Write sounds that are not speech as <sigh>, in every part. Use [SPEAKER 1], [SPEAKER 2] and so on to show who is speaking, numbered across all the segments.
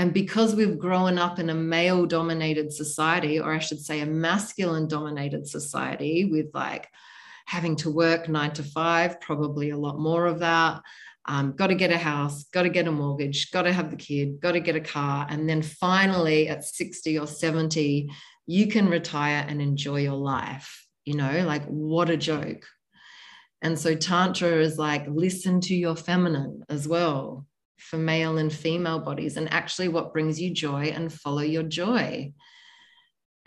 [SPEAKER 1] And because we've grown up in a male dominated society, or I should say a masculine dominated society, with like having to work nine to five, probably a lot more of that. Um, got to get a house, got to get a mortgage, got to have the kid, got to get a car. And then finally at 60 or 70, you can retire and enjoy your life. You know, like what a joke. And so Tantra is like listen to your feminine as well for male and female bodies, and actually what brings you joy and follow your joy.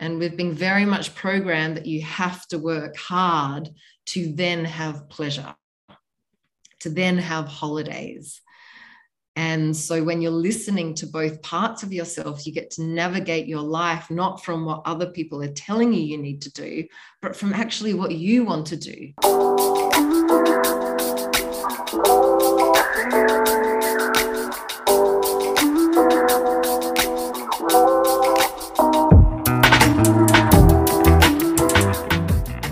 [SPEAKER 1] And we've been very much programmed that you have to work hard to then have pleasure, to then have holidays. And so when you're listening to both parts of yourself, you get to navigate your life not from what other people are telling you you need to do, but from actually what you want to do.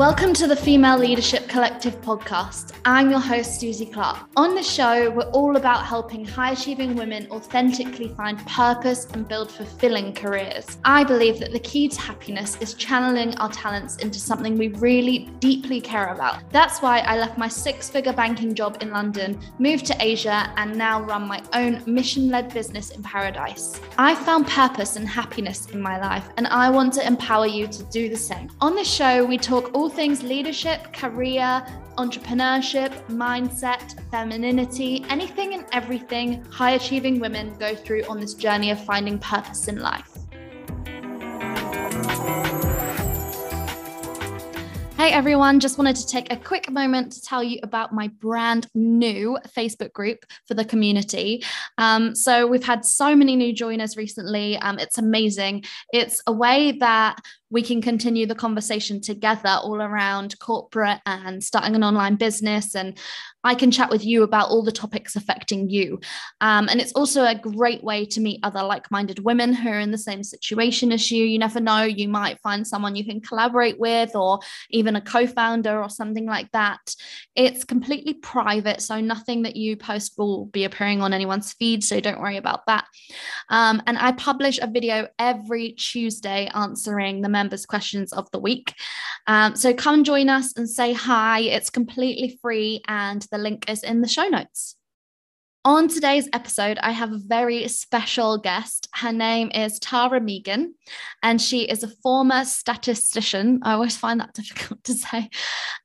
[SPEAKER 2] Welcome to the Female Leadership Collective podcast. I'm your host, Suzie Clark. On the show, we're all about helping high achieving women authentically find purpose and build fulfilling careers. I believe that the key to happiness is channeling our talents into something we really deeply care about. That's why I left my six figure banking job in London, moved to Asia, and now run my own mission led business in paradise. I found purpose and happiness in my life, and I want to empower you to do the same. On this show, we talk all things leadership, career, entrepreneurship, mindset, femininity, anything and everything high achieving women go through on this journey of finding purpose in life. Hey everyone, just wanted to take a quick moment to tell you about my brand new Facebook group for the community. Um, so, we've had so many new joiners recently. Um, it's amazing. It's a way that we can continue the conversation together all around corporate and starting an online business. And I can chat with you about all the topics affecting you. Um, and it's also a great way to meet other like minded women who are in the same situation as you. You never know, you might find someone you can collaborate with, or even a co founder or something like that. It's completely private. So nothing that you post will be appearing on anyone's feed. So don't worry about that. Um, and I publish a video every Tuesday answering the members' questions of the week. Um, so come join us and say hi. It's completely free, and the link is in the show notes. On today's episode, I have a very special guest. Her name is Tara Meegan, and she is a former statistician. I always find that <laughs> difficult to say,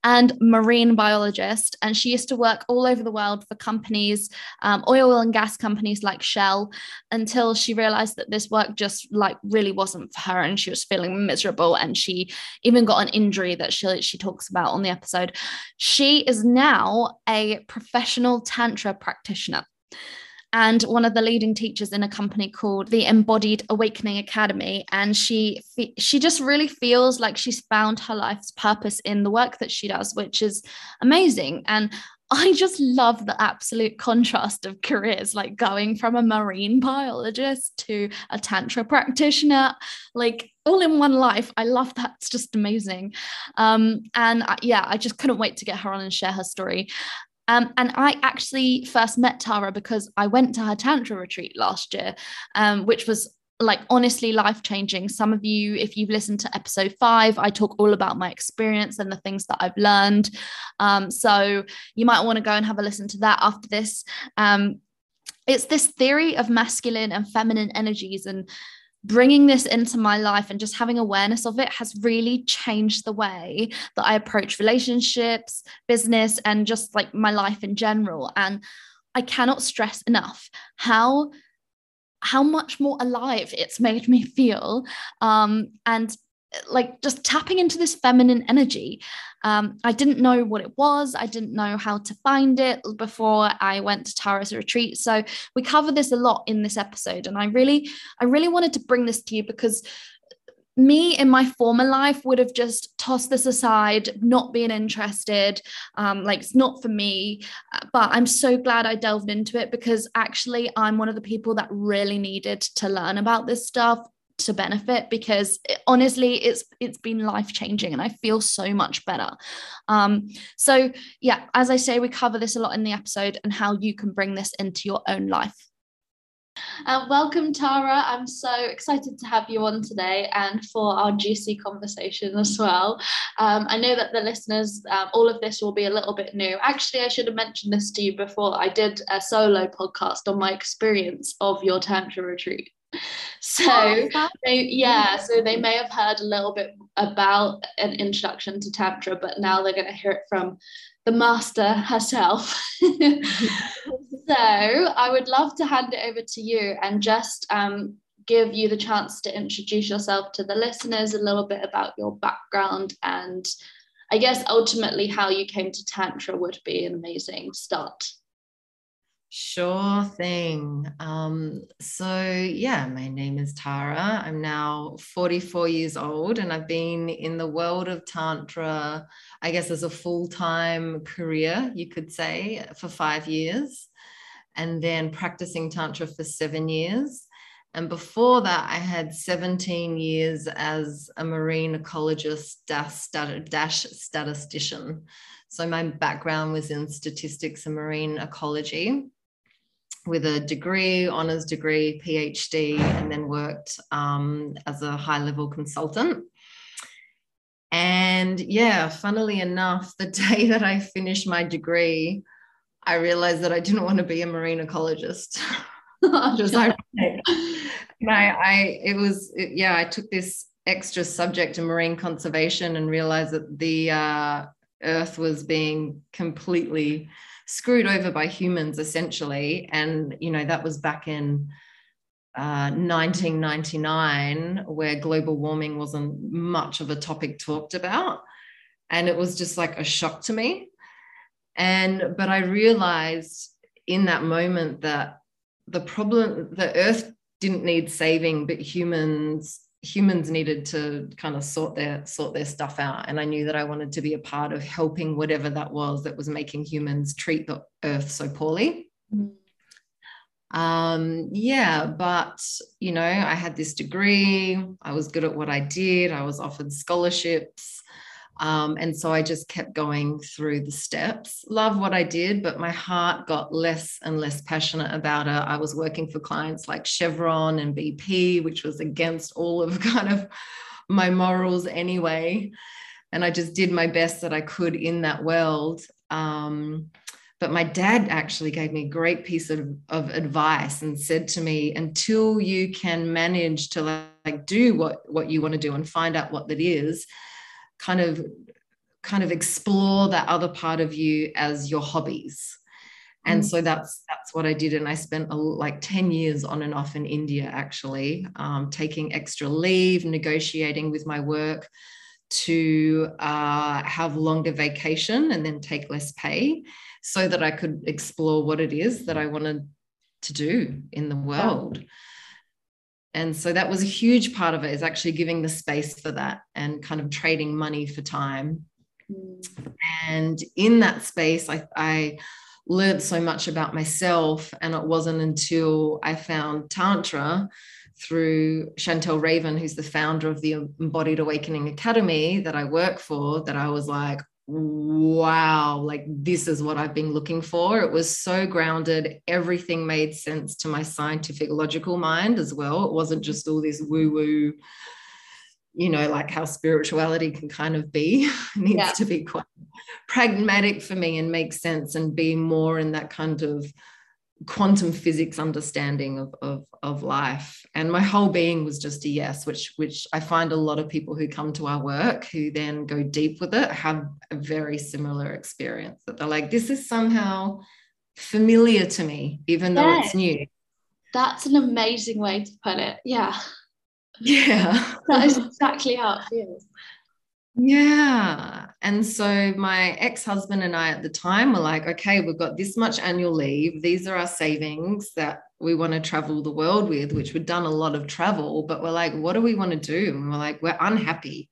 [SPEAKER 2] and marine biologist. And she used to work all over the world for companies, um, oil and gas companies like Shell, until she realized that this work just like really wasn't for her, and she was feeling miserable. And she even got an injury that she she talks about on the episode. She is now a professional tantra practitioner and one of the leading teachers in a company called the Embodied Awakening Academy and she she just really feels like she's found her life's purpose in the work that she does which is amazing and I just love the absolute contrast of careers, like going from a marine biologist to a tantra practitioner, like all in one life. I love that. It's just amazing. Um, and I, yeah, I just couldn't wait to get her on and share her story. Um, and I actually first met Tara because I went to her Tantra retreat last year, um, which was like honestly life changing. Some of you, if you've listened to episode five, I talk all about my experience and the things that I've learned. Um, so you might want to go and have a listen to that after this. Um, it's this theory of masculine and feminine energies and bringing this into my life and just having awareness of it has really changed the way that I approach relationships, business, and just like my life in general. And I cannot stress enough how how much more alive it's made me feel um, and like just tapping into this feminine energy. Um, I didn't know what it was. I didn't know how to find it before I went to Tara's retreat. So we cover this a lot in this episode, and I really, I really wanted to bring this to you because me in my former life would have just tossed this aside, not being interested. Um, like it's not for me. But I'm so glad I delved into it because actually I'm one of the people that really needed to learn about this stuff to benefit because it, honestly it's it's been life changing and I feel so much better. Um, so yeah, as I say, we cover this a lot in the episode and how you can bring this into your own life. Uh, welcome, Tara. I'm so excited to have you on today and for our juicy conversation as well. Um, I know that the listeners, um, all of this will be a little bit new. Actually, I should have mentioned this to you before. I did a solo podcast on my experience of your Tantra retreat. <laughs> So they, yeah, so they may have heard a little bit about an introduction to Tantra, but now they're going to hear it from the master herself. <laughs> so I would love to hand it over to you and just um, give you the chance to introduce yourself to the listeners, a little bit about your background, and I guess ultimately how you came to Tantra would be an amazing start.
[SPEAKER 1] Sure thing. Um, so, yeah, my name is Tara. I'm now 44 years old, and I've been in the world of Tantra, I guess, as a full time career, you could say, for five years, and then practicing Tantra for seven years. And before that, I had 17 years as a marine ecologist dash, dash statistician. So, my background was in statistics and marine ecology with a degree, honors degree, PhD, and then worked um, as a high level consultant. And yeah, funnily enough, the <laughs> day that I finished my degree, I realized that I didn't want to be a marine ecologist. <laughs> Just <laughs> I, I, it was, it, yeah, I took this extra subject in marine conservation and realized that the uh, earth was being completely screwed over by humans essentially. And you know that was back in uh, 1999 where global warming wasn't much of a topic talked about. And it was just like a shock to me. And but i realized in that moment that the problem the earth didn't need saving but humans humans needed to kind of sort their sort their stuff out. And i knew that i wanted to be a part of helping whatever that was that was making humans treat the earth so poorly. Um yeah but you know i had this degree. I was good at what i did. I was offered scholarships um, and so I just kept going through the steps. Love what I did, but my heart got less and less passionate about it. I was working for clients like Chevron and BP, which was against all of <laughs> kind of my morals anyway. And I just did my best that I could in that world. Um, but my dad actually gave me a great piece of, of advice and said to me, until you can manage to like do what, what you want to do and find out what that is, kind of kind of explore that other part of you as your hobbies. And mm. so that's that's what i did. And i spent a, like 10 years on and off in india actually um, taking extra leave negotiating with my work to uh, have longer vacation and then take less pay so that i could explore what it is that i wanted to do in the world and so that was a huge part of it is actually giving the space for that and kind of trading money for time mm. and in that space I, I learned so much about myself and it wasn't until i found tantra through Chantelle Raven, who's the founder of the Embodied Awakening Academy that I work for, that I was like, wow, like this is what I've been looking for. It was so grounded. Everything made sense to my scientific, logical mind as well. It wasn't just all this woo woo, you know, like how spirituality can kind of be. <laughs> it needs yeah. to be quite pragmatic for me and make sense and be more in that kind of quantum physics understanding of, of, of life. And my whole being was just a yes which which i find a lot of people who come to our work who then go deep with it have a very similar experience that they're like this is somehow familiar to me even though yeah. it's new.
[SPEAKER 2] That's an amazing way to put it. Yeah. <laughs>
[SPEAKER 1] Yeah.
[SPEAKER 2] That is exactly how it feels
[SPEAKER 1] yeah. And so my ex husband and I at the time were like, okay, we've got this much annual leave. These are our savings that we want to travel the world with, which we've done a lot of travel, but we're like, what do we want to do? And we're like, we're unhappy.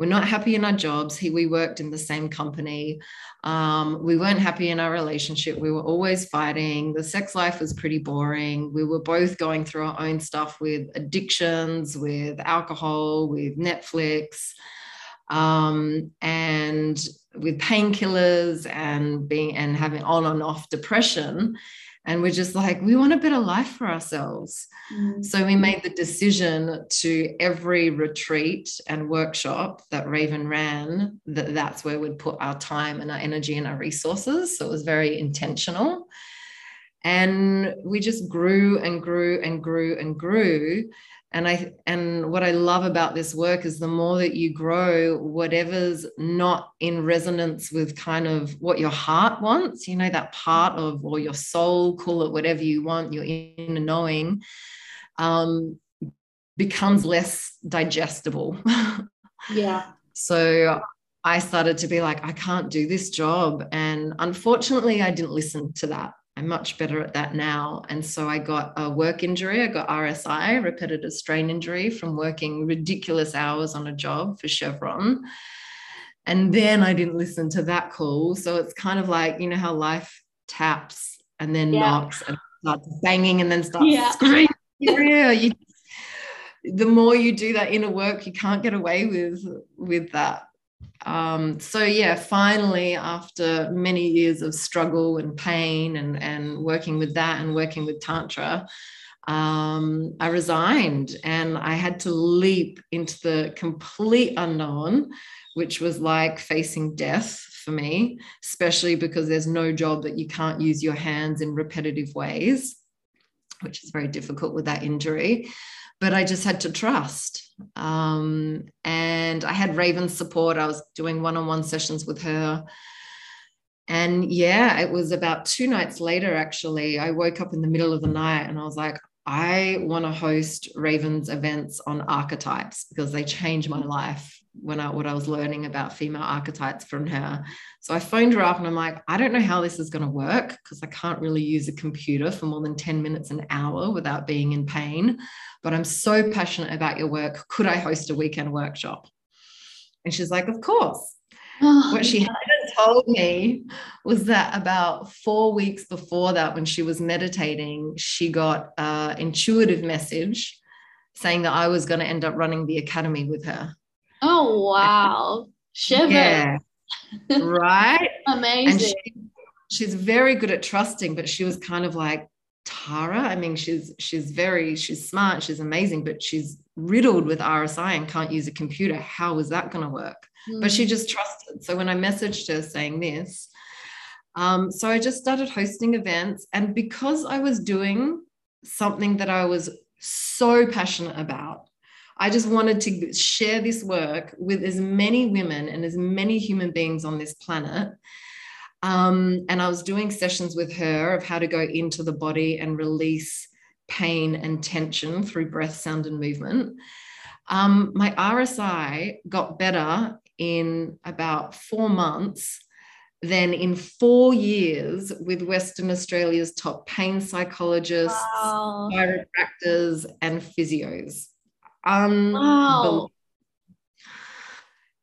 [SPEAKER 1] We're not happy in our jobs. He, we worked in the same company. Um, we weren't happy in our relationship. We were always fighting. The sex life was pretty boring. We were both going through our own stuff with addictions, with alcohol, with Netflix um, and with painkillers and being and having on and off depression. and we're just like we want a better life for ourselves mm. so we made the decision to every retreat and workshop that raven ran that that's where we'd put our time and our energy and our resources so it was very intentional and we just grew and grew and grew and grew and i and what i love about this work is the more that you grow whatever's not in resonance with kind of what your heart wants you know that part of or your soul call it whatever you want your inner knowing um, becomes less digestible. <laughs>
[SPEAKER 2] Yeah.
[SPEAKER 1] So i started to be like i can't do this job. And unfortunately i didn't listen to that I'm much better at that now. And so I got a work injury. I got RSI, repetitive strain injury, from working ridiculous hours on a job for Chevron. And then I didn't listen to that call. So it's kind of like, you know, how life taps and then yeah. knocks and starts banging and then starts yeah. screaming. <laughs> yeah, you, the more you do that inner work, you can't get away with with that um, so yeah, finally, after many years of struggle and pain and, and working with that and working with Tantra, um, I resigned and I had to leap into the complete unknown, which was like facing death for me, especially because there's no job that you can't use your hands in repetitive ways, which is very difficult with that injury. But I just had to trust um, and I had Raven's support. I was doing one on one sessions with her. And yeah, it was about two nights later, actually. I woke up in the middle of the night and I was like, I want to host Raven's events on archetypes because they changed my life when I what I was learning about female archetypes from her. So I phoned her up and I'm like, I don't know how this is going to work because I can't really use a computer for more than 10 minutes an hour without being in pain. But I'm so passionate about your work. Could I host a weekend workshop? And she's like, Of course. Oh, what she hadn't told me was that about four weeks before that, when she was meditating, she got an intuitive message saying that I was going to end up running the academy with her.
[SPEAKER 2] Oh wow. Shiver. Yeah.
[SPEAKER 1] right? <laughs>
[SPEAKER 2] Amazing.
[SPEAKER 1] She, she's very good at trusting, but she was kind of like, Tara, I mean, she's she's very, she's smart, she's amazing, but she's riddled with RSI and can't use a computer. How is that going to work? Mm. But she hmm. just trusted. So when I messaged her saying this, um, so I just started hosting events. And because I was doing something that I was so passionate about, I just wanted to share this work with as many women and as many human beings on this planet. Um, and I was doing sessions with her of how to go into the body and release pain and tension through breath, sound, and movement. Um, my RSI got better in about four months than in four years with Western Australia's top pain psychologists, wow. chiropractors, and physios. Wow.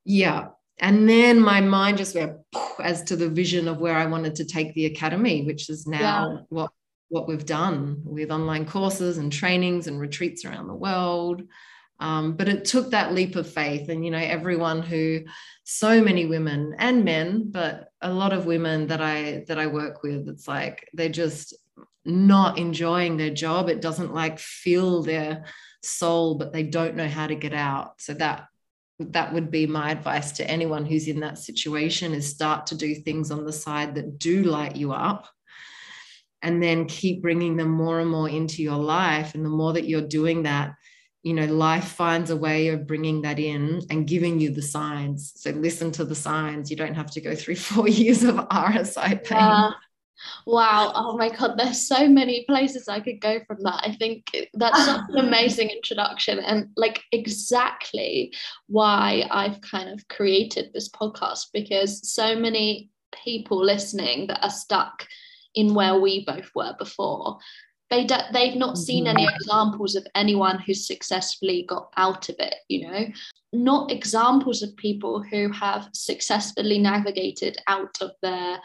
[SPEAKER 1] Yeah. And then my mind just went as to the vision of where I wanted to take the academy, which is now yeah. what what we've done with online courses and trainings and retreats around the world. Um, but it took that leap of faith, and you know, everyone who, so many women and men, but a lot of women that I that I work with, it's like they're just not enjoying their job. It doesn't like fill their soul, but they don't know how to get out. So that that would be my advice to anyone who's in that situation is start to do things on the side that do light you up and then keep bringing them more and more into your life. And the more that you're doing that you know life finds a way of bringing that in and giving you the signs. So listen to the signs. You don't have to go through <laughs> four years of rsi pain. Yeah.
[SPEAKER 2] Wow. Oh my God. There's so many places I could go from that. I think that's such an <laughs> amazing introduction and like exactly why I've kind of created this podcast because so many people listening that are stuck in where we both were before they do, they've not seen any mm-hmm. examples of anyone who's successfully got out of it you know not examples of people who have successfully navigated out of their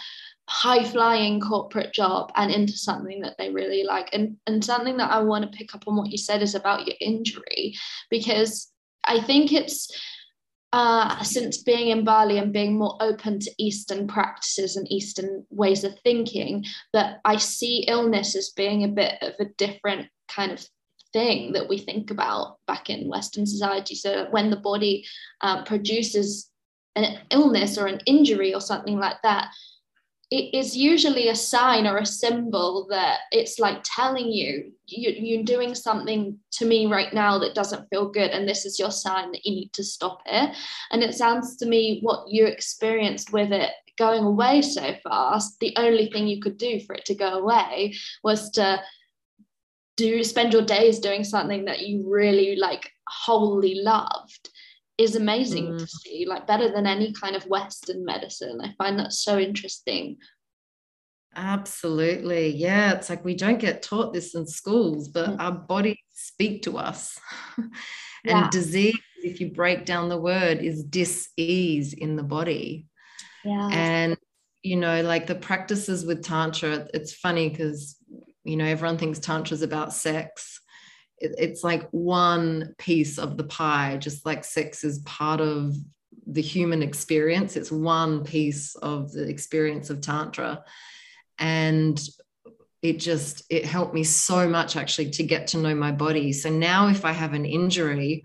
[SPEAKER 2] high flying corporate job and into something that they really like and and something that I want to pick up on what you said is about your injury because I think it's uh, since being in Bali and being more open to Eastern practices and Eastern ways of thinking, that I see illness as being a bit of a different kind of thing that we think about back in Western society. So when the body uh, produces an illness or an injury or something like that, it is usually a sign or a symbol that it's like telling you, you you're doing something to me right now that doesn't feel good and this is your sign that you need to stop it. And it sounds to me what you experienced with it going away so fast the only thing you could do for it to go away was to do spend your days doing something that you really like wholly loved is amazing mm. to see, like better than any kind of Western medicine. I find that so interesting.
[SPEAKER 1] Absolutely. Yeah. It's like we don't get taught this in schools, but mm. our bodies speak to us. <laughs> and yeah. disease, if you break down the word, is dis-ease in the body.
[SPEAKER 2] Yeah.
[SPEAKER 1] And you know, like the practices with Tantra, it's funny because you know, everyone thinks Tantra is about sex it's like one piece of the pie, just like sex is part of the human experience. It's one piece of the experience of Tantra. And it just it helped me so much actually to get to know my body so now if i have an injury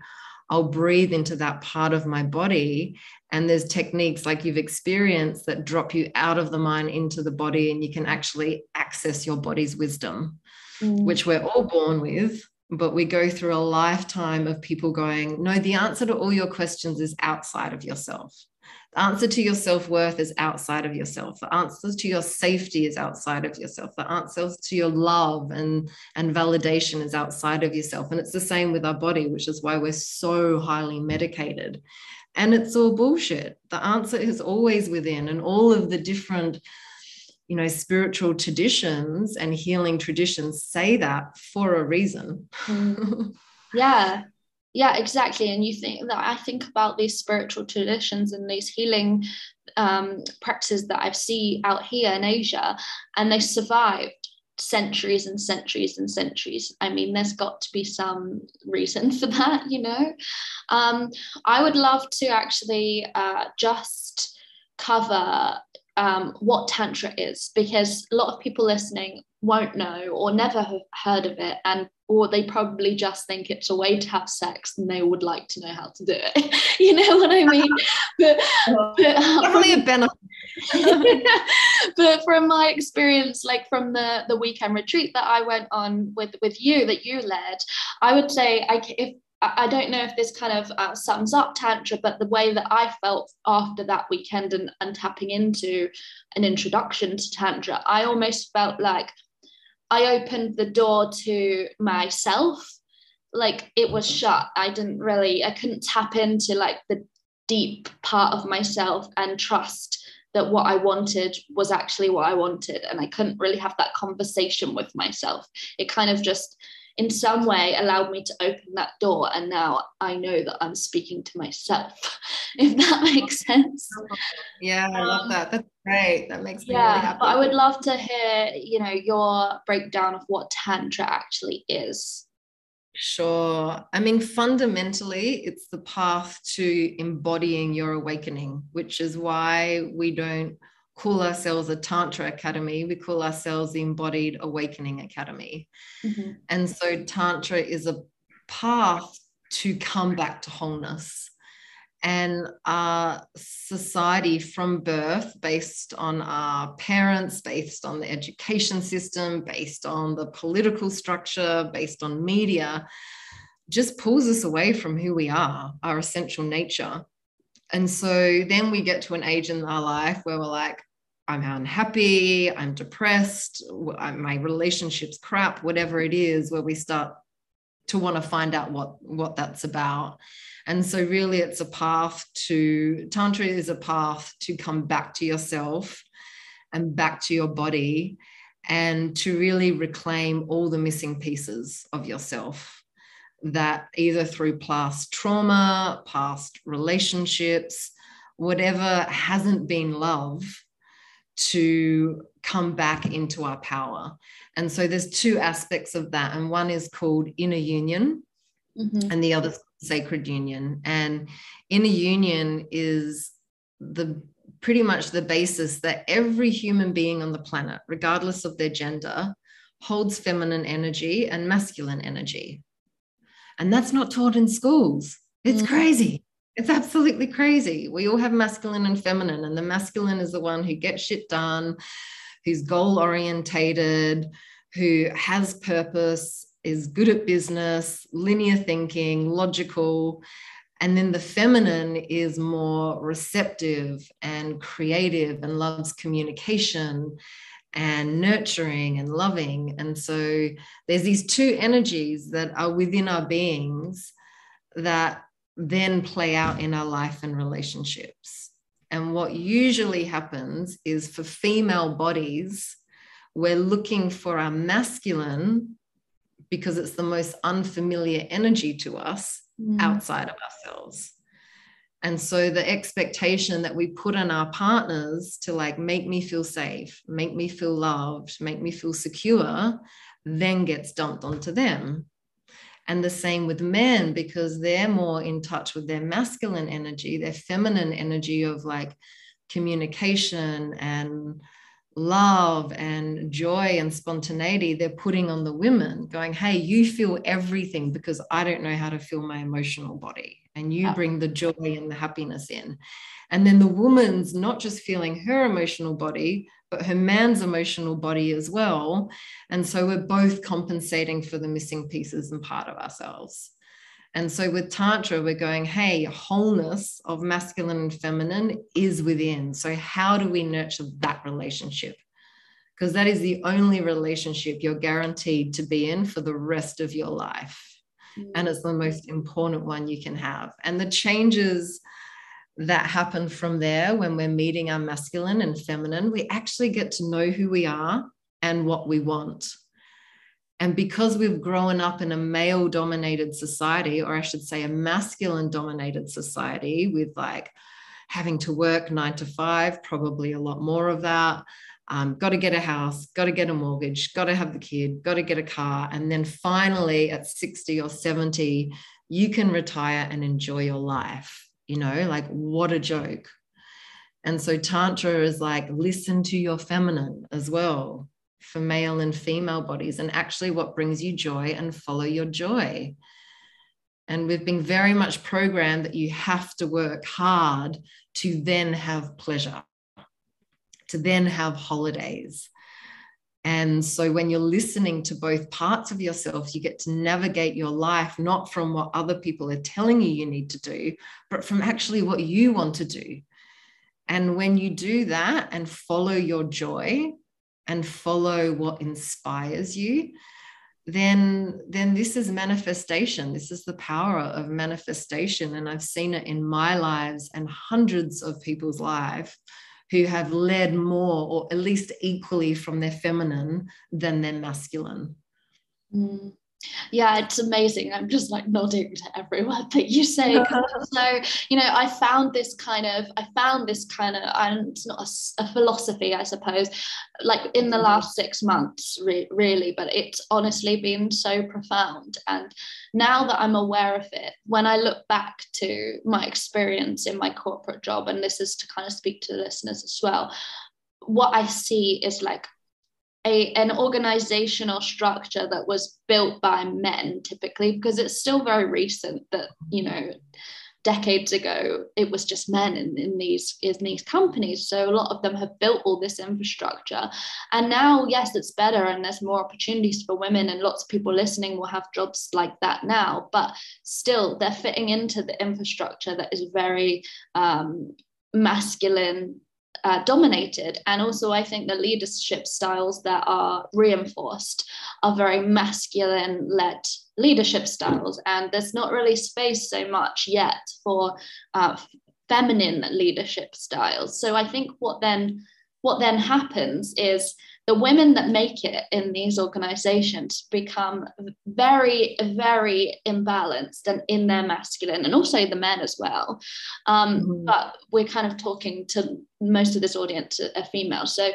[SPEAKER 1] i'll breathe into that part of my body and there's techniques like you've experienced that drop you out of the mind into the body and you can actually access your body's wisdom mm. which we're all born with but we go through a lifetime of people going, no, the answer to all your questions is outside of yourself. The answer to your self worth is outside of yourself. The answer to your safety is outside of yourself. The answer to your love and, and validation is outside of yourself. And it's the same with our body, which is why we're so highly medicated. And it's all bullshit. The answer is always within, and all of the different you know spiritual traditions and healing traditions say that for a reason.
[SPEAKER 2] Mm. yeah. Yeah exactly. And you think that i think about these spiritual traditions and these healing um, practices that i see out here in asia and they survived centuries and centuries and centuries. I mean there's got to be some reason <laughs> for that you know? Um, i would love to actually uh, just cover um, what Tantra is because a lot of people listening won't know or never have heard of it and or they probably just think it's a way to have sex and they would like to know how to do it. <laughs> You know what i mean? <laughs> But,
[SPEAKER 1] but um, definitely a benefit. <laughs>
[SPEAKER 2] But from my experience like from the the weekend retreat that i went on with with you that you led i would say I, if I don't know if this kind of uh, sums up Tantra, but the way that I felt after that weekend and, and tapping into an introduction to Tantra, I almost felt like I opened the door to myself. Like it was shut. I didn't really, I couldn't tap into like the deep part of myself and trust that what I wanted was actually what I wanted. And I couldn't really have that conversation with myself. It kind of just, in some way allowed me to open that door and now i know that i'm speaking to myself <laughs> if that makes sense
[SPEAKER 1] yeah i love um, that that's great that makes me yeah really happy.
[SPEAKER 2] but i would love to hear you know your breakdown of what tantra actually is
[SPEAKER 1] Sure. I mean, fundamentally, it's the path to embodying your awakening, which is why we don't call ourselves a Tantra Academy, we call ourselves the Embodied Awakening Academy. Mm-hmm. And so, Tantra is a path to come back to wholeness. And our society from birth, based on our parents, based on the education system, based on the political structure, based on media, just pulls us away from who we are, our essential nature. And so then we get to an age in our life where we're like, I'm unhappy, I'm depressed, my relationship's crap, whatever it is, where we start to want to find out what what that's about. And so really it's a path to tantra is a path to come back to yourself and back to your body and to really reclaim all the missing pieces of yourself that either through past trauma, past relationships, whatever hasn't been love to come back into our power. And so there's two aspects of that. And one is called inner union, mm-hmm. and the other sacred union. And inner union is the pretty much the basis that every human being on the planet, regardless of their gender, holds feminine energy and masculine energy. And that's not taught in schools. It's mm. crazy. It's absolutely crazy. We all have masculine and feminine, and the masculine is the one who gets shit done, who's goal orientated, who has purpose, is good at business, linear thinking, logical. And then the feminine is more receptive and creative and loves communication and nurturing and loving. And so there's these two energies that are within our beings that then play out in our life and relationships. And what usually happens is for female bodies, we're looking for our masculine because it's the most unfamiliar energy to us mm. outside of ourselves. And so the expectation that we put on our partners to like make me feel safe, make me feel loved, make me feel secure, then gets dumped onto them. And the same with men, because they're more in touch with their masculine energy, their feminine energy of like communication and love and joy and spontaneity. They're putting on the women going hey you feel everything because i don't know how to feel my emotional body. And you bring the joy and the happiness in. And then the woman's not just feeling her emotional body but her man's emotional body as well and so we're both compensating for the missing pieces and part of ourselves and so with Tantra, we're going, hey, wholeness of masculine and feminine is within. So, how do we nurture that relationship? Because that is the only relationship you're guaranteed to be in for the rest of your life. Mm-hmm. And it's the most important one you can have. And the changes that happen from there when we're meeting our masculine and feminine, we actually get to know who we are and what we want. And because we've grown up in a male dominated society, or I should say a masculine dominated society, with like having to work nine to five, probably a lot more of that. Um, got to get a house, got to get a mortgage, got to have the kid, got to get a car. And then finally at 60 or 70, you can retire and enjoy your life. You know, like what a joke. And so Tantra is like, listen to your feminine as well for male and female bodies and actually what brings you joy and follow your joy. And we've been very much programmed that you have to work hard to then have pleasure, to then have holidays. And so when you're listening to both parts of yourself, you get to navigate your life not from what other people are telling you you need to do, but from actually what you want to do. And when you do that and follow your joy, and follow what inspires you then then this is manifestation. This is the power of manifestation. And i've seen it in my lives and hundreds of people's life who have led more or at least equally from their feminine than their masculine.
[SPEAKER 2] Mm yeah it's amazing i'm just like nodding to everyone <laughs> that you say <laughs> so you know i found this kind of i found this kind of and it's not a, a, philosophy i suppose like in the mm-hmm. last six months re- really but it's honestly been so profound and now that i'm aware of it when i look back to my experience in my corporate job and this is to kind of speak to the listeners as well what i see is like a, an organizational structure that was built by men typically because it's still very recent that you know decades ago it was just men in, in these in these companies. So a lot of them have built all this infrastructure. And now yes it's better and there's more opportunities for women and lots of people listening will have jobs like that now but still they're fitting into the infrastructure that is very um, masculine uh, dominated. And also, I think the leadership styles that are reinforced are very masculine led leadership styles. And there's not really space so much yet for uh, feminine leadership styles. So I think what then what then happens is the women that make it in these organizations become very, very imbalanced and in their masculine, and also the men as well. Um, mm-hmm. But we're kind of talking to most of this audience are female. So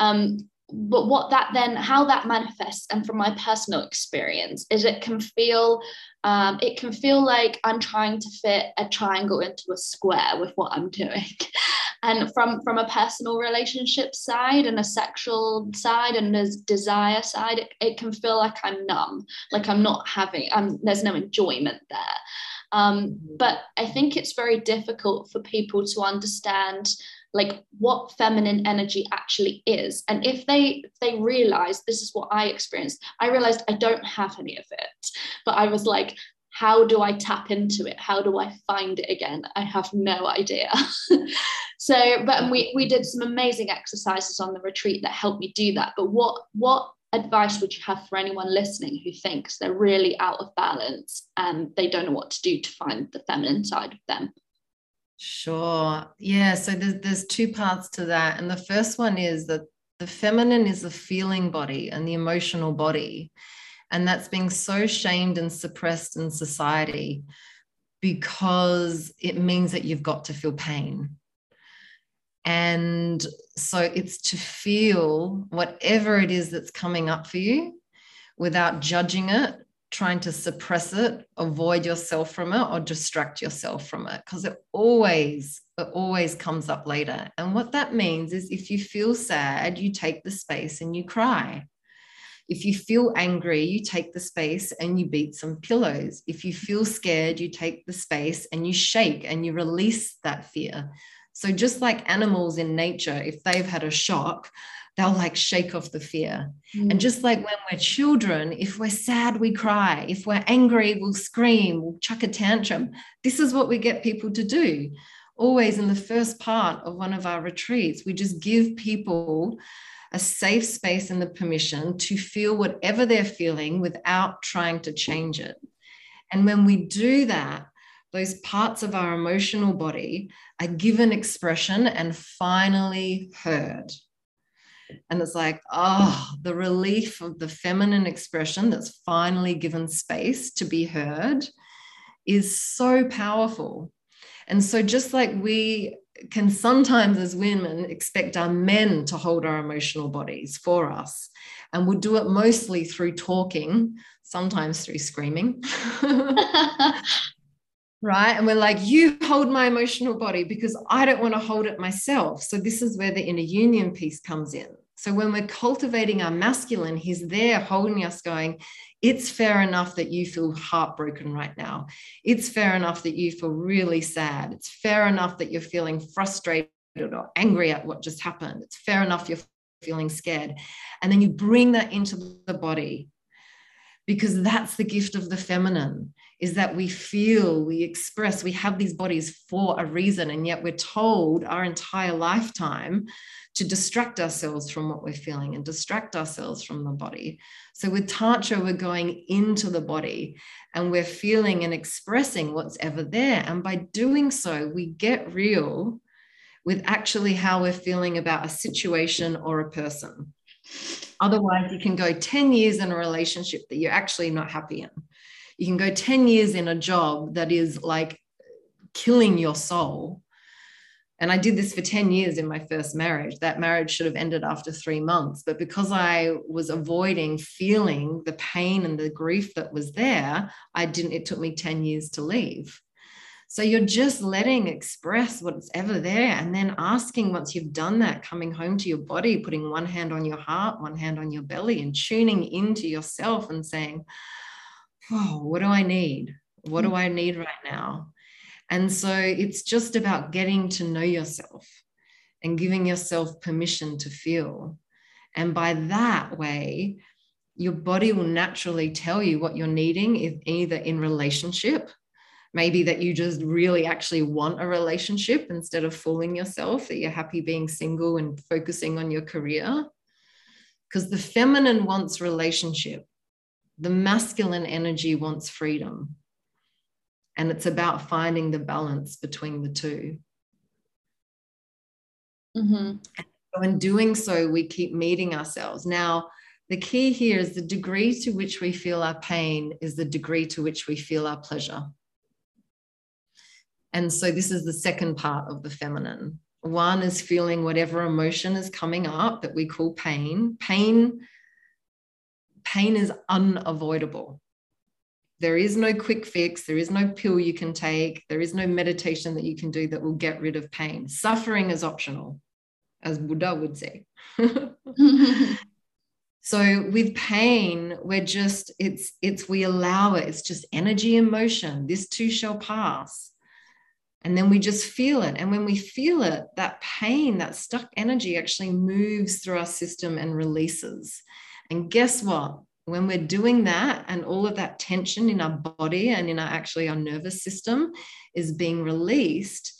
[SPEAKER 2] um, but what that then how that manifests and from my personal experience is it can feel um, it can feel like i'm trying to fit a triangle into a square with what i'm doing. <laughs> And from from a personal relationship side and a sexual side and a desire side it, it can feel like i'm numb like i'm not having um, there's no enjoyment there um, mm-hmm. but i think it's very difficult for people to understand like what feminine energy actually is. And if they they realize this is what i experienced i realized i don't have any of it. But i was like how do i tap into it? How do i find it again? I have no idea. <laughs> So but we we did some amazing exercises on the retreat that helped me do that. But what what advice would you have for anyone listening who thinks they're really out of balance and they don't know what to do to find the feminine side of them
[SPEAKER 1] Sure. Yeah. So there's there's two parts to that. And the first one is that the feminine is the feeling body and the emotional body. And that's being so shamed and suppressed in society because it means that you've got to feel pain. And so it's to feel whatever it is that's coming up for you without judging it trying to suppress it, avoid yourself from it, or distract yourself from it because it always, it always comes up later. And what that means is if you feel sad, you take the space and you cry. If you feel angry, you take the space and you beat some pillows. If you feel scared, you take the space and you shake and you release that fear. So, just like animals in nature, if they've had a shock, they'll like shake off the fear. Mm. And just like when we're children, if we're sad, we cry. If we're angry, we'll scream, we'll chuck a tantrum. This is what we get people to do. Always in the first part of one of our retreats, we just give people a safe space and the permission to feel whatever they're feeling without trying to change it. And when we do that, those parts of our emotional body are given expression and finally heard. And it's like, oh, the relief of the feminine expression that's finally given space to be heard is so powerful. And so, just like we can sometimes, as women, expect our men to hold our emotional bodies for us, and we'll do it mostly through talking, sometimes through screaming. <laughs> <laughs> right? And we're like, you hold my emotional body because I don't want to hold it myself. So this is where the inner union piece comes in. So when we're cultivating our masculine, he's there holding us, going, it's fair enough that you feel heartbroken right now. It's fair enough that you feel really sad. It's fair enough that you're feeling frustrated or angry at what just happened. It's fair enough you're feeling scared. And then you bring that into the body because that's the gift of the feminine is that we feel, we express, we have these bodies for a reason. And yet we're told our entire lifetime to distract ourselves from what we're feeling and distract ourselves from the body. So with Tantra, we're going into the body and we're feeling and expressing what's ever there. And by doing so, we get real with actually how we're feeling about a situation or a person. Otherwise, you can go 10 years in a relationship that you're actually not happy in you can go 10 years in a job that is like killing your soul and I did this for 10 years in my first marriage. That marriage should have ended after three months. But because I was avoiding feeling the pain and the grief that was there, I didn't, it took me 10 years to leave. So you're just letting express what's ever there and then asking once you've done that, coming home to your body, putting one hand on your heart, one hand on your belly, and tuning into yourself and saying, oh, what do I need? What do mm. I need right now? And so it's just about getting to know yourself and giving yourself permission to feel. And by that way, your body will naturally tell you what you're needing, if either in relationship, maybe that you just really actually want a relationship instead of fooling yourself that you're happy being single and focusing on your career. Because the feminine wants relationship, the masculine energy wants freedom. And it's about finding the balance between the 2
[SPEAKER 2] mm-hmm.
[SPEAKER 1] So in doing so, we keep meeting ourselves. Now, the key here is the degree to which we feel our pain is the degree to which we feel our pleasure. And so, this is the second part of the feminine One is feeling whatever emotion is coming up that we call pain. Pain, pain is unavoidable. There is no quick fix. There is no pill you can take. There is no meditation that you can do that will get rid of pain. Suffering is optional, as Buddha would say. <laughs> <laughs> so with pain, we're just, it's, it's, we allow it. It's just energy and motion. This too shall pass. And then we just feel it. And when we feel it, that pain, that stuck energy actually moves through our system and releases. And guess what? when we're doing that and all of that tension in our body and in our actually our nervous system is being released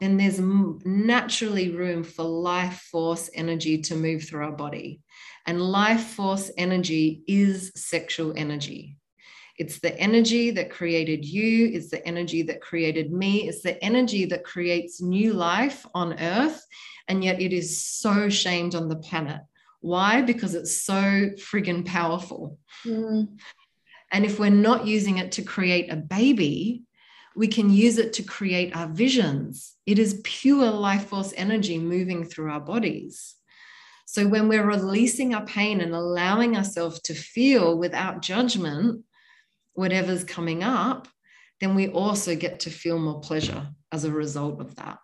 [SPEAKER 1] then there's naturally room for life force energy to move through our body and life force energy is sexual energy it's the energy that created you it's the energy that created me it's the energy that creates new life on earth and yet it is so shamed on the planet why? Because it's so friggin' powerful. Mm. And if we're not using it to create a baby, we can use it to create our visions. It is pure life force energy moving through our bodies. So when we're releasing our pain and allowing ourselves to feel without judgment whatever's coming up, then we also get to feel more pleasure as a result of that.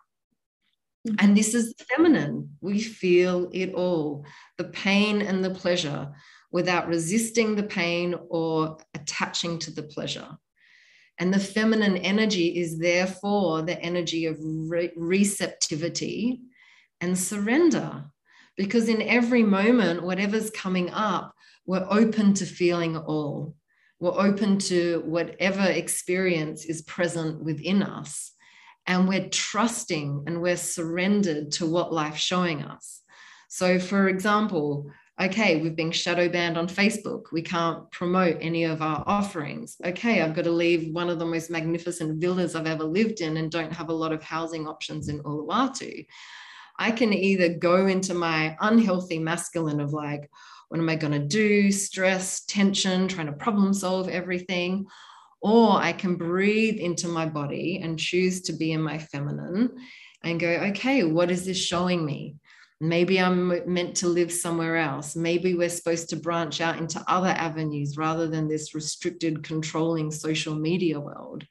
[SPEAKER 1] Mm-hmm. And this is feminine. We feel it all the pain and the pleasure without resisting the pain or attaching to the pleasure. And the feminine energy is therefore the energy of re- receptivity and surrender. Because in every moment, whatever's coming up, we're open to feeling all. We're open to whatever experience is present within us and we're trusting and we're surrendered to what life's showing us. So, for example, okay, we've been shadow banned on Facebook. We can't promote any of our offerings. Okay, I've got to leave one of the most magnificent villas I've ever lived in and don't have a lot of housing options in Uluwatu. I can either go into my unhealthy masculine of like, what am I going to do? Stress, tension, trying to problem solve everything or I can breathe into my body and choose to be in my feminine and go, okay, what is this showing me? Maybe I'm meant to live somewhere else. Maybe we're supposed to branch out into other avenues rather than this restricted, controlling social media world.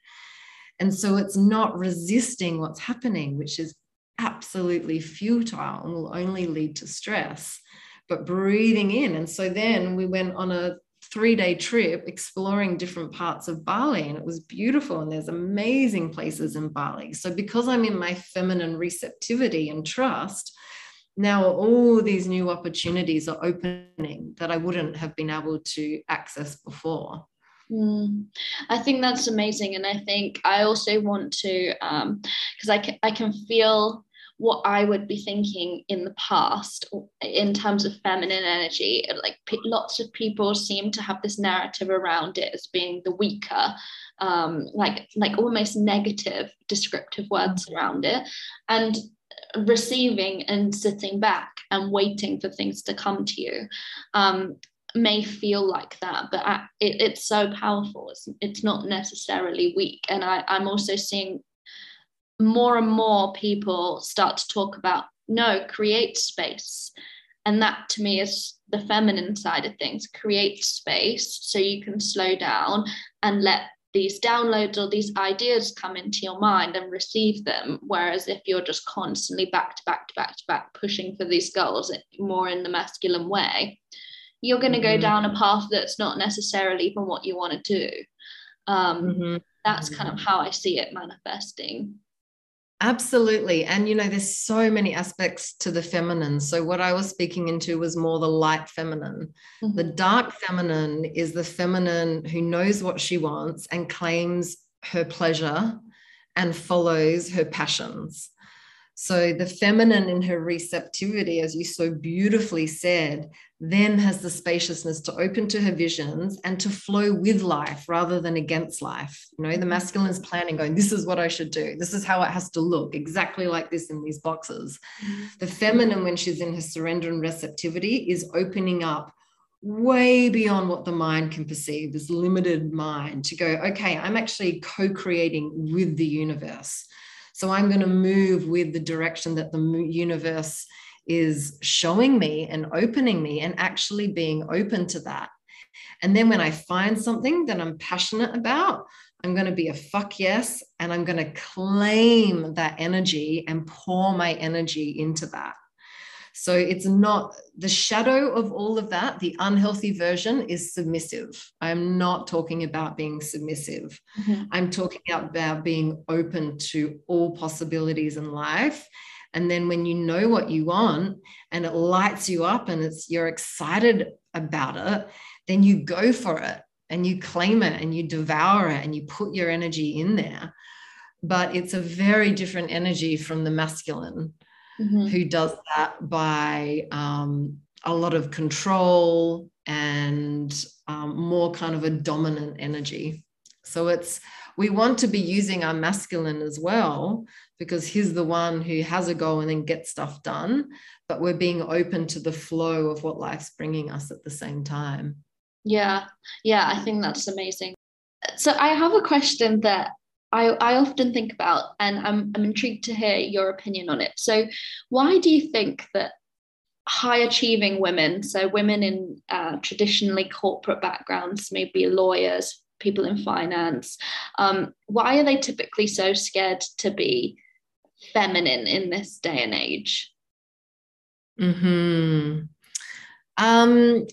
[SPEAKER 1] And so it's not resisting what's happening, which is absolutely futile and will only lead to stress, but breathing in. And so then we went on a three day trip exploring different parts of Bali and it was beautiful and there's amazing places in Bali. So because I'm in my feminine receptivity and trust, now all these new opportunities are opening that I wouldn't have been able to access before.
[SPEAKER 2] Mm, I think that's amazing, and I think I also want to because um, I I can feel what I would be thinking in the past in terms of feminine energy. Like lots of people seem to have this narrative around it as being the weaker, um, like like almost negative descriptive words mm-hmm. around it, and receiving and sitting back and waiting for things to come to you. Um, may feel like that but I, it, it's so powerful it's, it's not necessarily weak and I, i'm also seeing more and more people start to talk about no, create space. And that to me is the feminine side of things create space so you can slow down and let these downloads or these ideas come into your mind and receive them. Whereas if you're just constantly back to back to back to back pushing for these goals more in the masculine way, you're going to mm-hmm. go down a path that's not necessarily even what you want to do. Um, mm-hmm. That's kind of mm-hmm. how I see it manifesting.
[SPEAKER 1] Absolutely. And, you know, there's so many aspects to the feminine. So, what I was speaking into was more the light feminine. Mm-hmm. The dark feminine is the feminine who knows what she wants and claims her pleasure and follows her passions. So the feminine in her receptivity, as you so beautifully said, then has the spaciousness to open to her visions and to flow with life rather than against life. You know, the mm-hmm. masculine is planning, going, This is what I should do. This is how it has to look, exactly like this in these boxes. Mm-hmm. The feminine, when she's in her surrender and receptivity, is opening up way beyond what the mind can perceive, this limited mind, to go, Okay, I'm actually co creating with the universe. So I'm going to move with the direction that the universe is showing me and opening me and actually being open to that. And then when I find something that I'm passionate about, I'm going to be a fuck yes. And I'm going to claim that energy and pour my energy into that. So it's not the shadow of all of that. The unhealthy version is submissive. I'm not talking about being submissive. Mm-hmm. I'm talking about being open to all possibilities in life. And then when you know what you want and it lights you up and it's you're excited about it, then you go for it and you claim it and you devour it and you put your energy in there. But it's a very different energy from the masculine mm-hmm. who does that by um, a lot of control and um, more kind of a dominant energy. So it's we want to be using our masculine as well because he's the one who has a goal and then gets stuff done. But we're being open to the flow of what life's bringing us at the same time.
[SPEAKER 2] Yeah, yeah, I think that's amazing. So I have a question that I, I often think about, and I'm, I'm intrigued to hear your opinion on it. So, why do you think that high achieving women, so women in uh, traditionally corporate backgrounds, maybe lawyers, people in finance, um, why are they typically so scared to be feminine in this day and age?
[SPEAKER 1] Hmm. Um.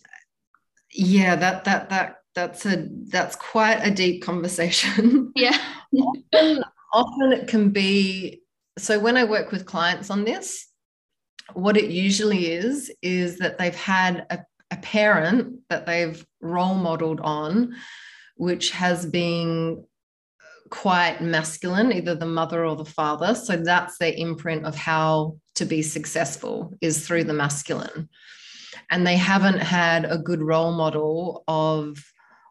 [SPEAKER 1] Yeah. That that that that's a that's quite a deep conversation. <laughs>
[SPEAKER 2] Yeah.
[SPEAKER 1] often, often it can be so when I work with clients on this, what it usually is is that they've had a, a parent that they've role modeled on, which has been quite masculine, either the mother or the father. So that's their imprint of how to be successful is through the masculine. And they haven't had a good role model of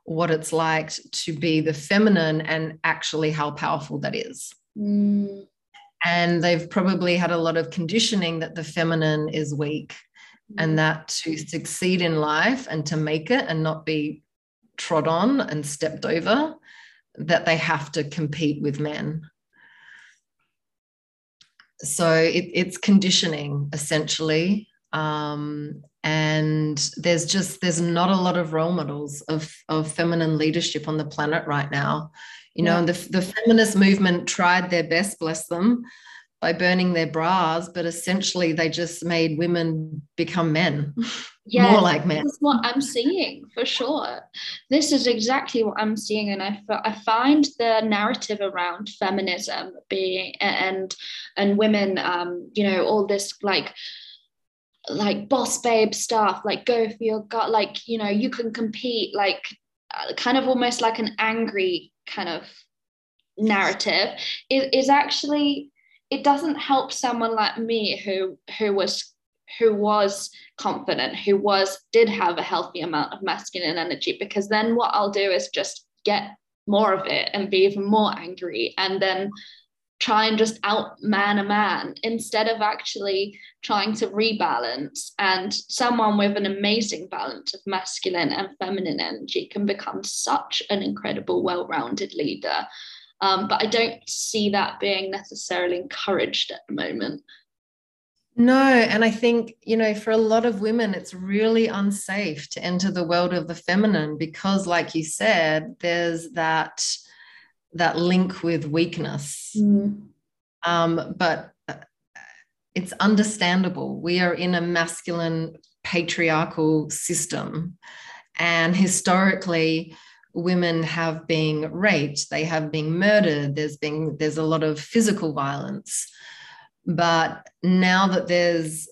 [SPEAKER 1] what it's like to be the feminine and actually how powerful that is. Mm. And they've probably had a lot of conditioning that the feminine is weak mm. and that to succeed in life and to make it and not be trod on and stepped over, that they have to compete with men. So it, it's conditioning essentially. Um, and there's just there's not a lot of role models of of feminine leadership on the planet right now. You know and the, the feminist movement tried their best bless them by burning their bras but essentially they just made women become men. <laughs> Yeah, more like men.
[SPEAKER 2] that's what i'm seeing for sure. This is exactly what i'm seeing and i, I find the narrative around feminism being and and women um you know all this like like boss babe stuff like go for your gut like you know you can compete like uh, kind of almost like an angry kind of narrative. Is, is actually it doesn't help someone like me who who was who was confident who was did have a healthy amount of masculine energy because then what i'll do is just get more of it and be even more angry. And then try and just outman a man instead of actually trying to rebalance. And someone with an amazing balance of masculine and feminine energy can become such an incredible, well rounded leader. Um, but I don't see that being necessarily encouraged at the moment.
[SPEAKER 1] No, and I think, you know, for a lot of women, it's really unsafe to enter the world of the feminine because, like you said, there's that that link with weakness. Mm. Um, but uh, it's understandable. We are in a masculine patriarchal system. And historically, women have been raped, they have been murdered, there's been there's a lot of physical violence. But now that there's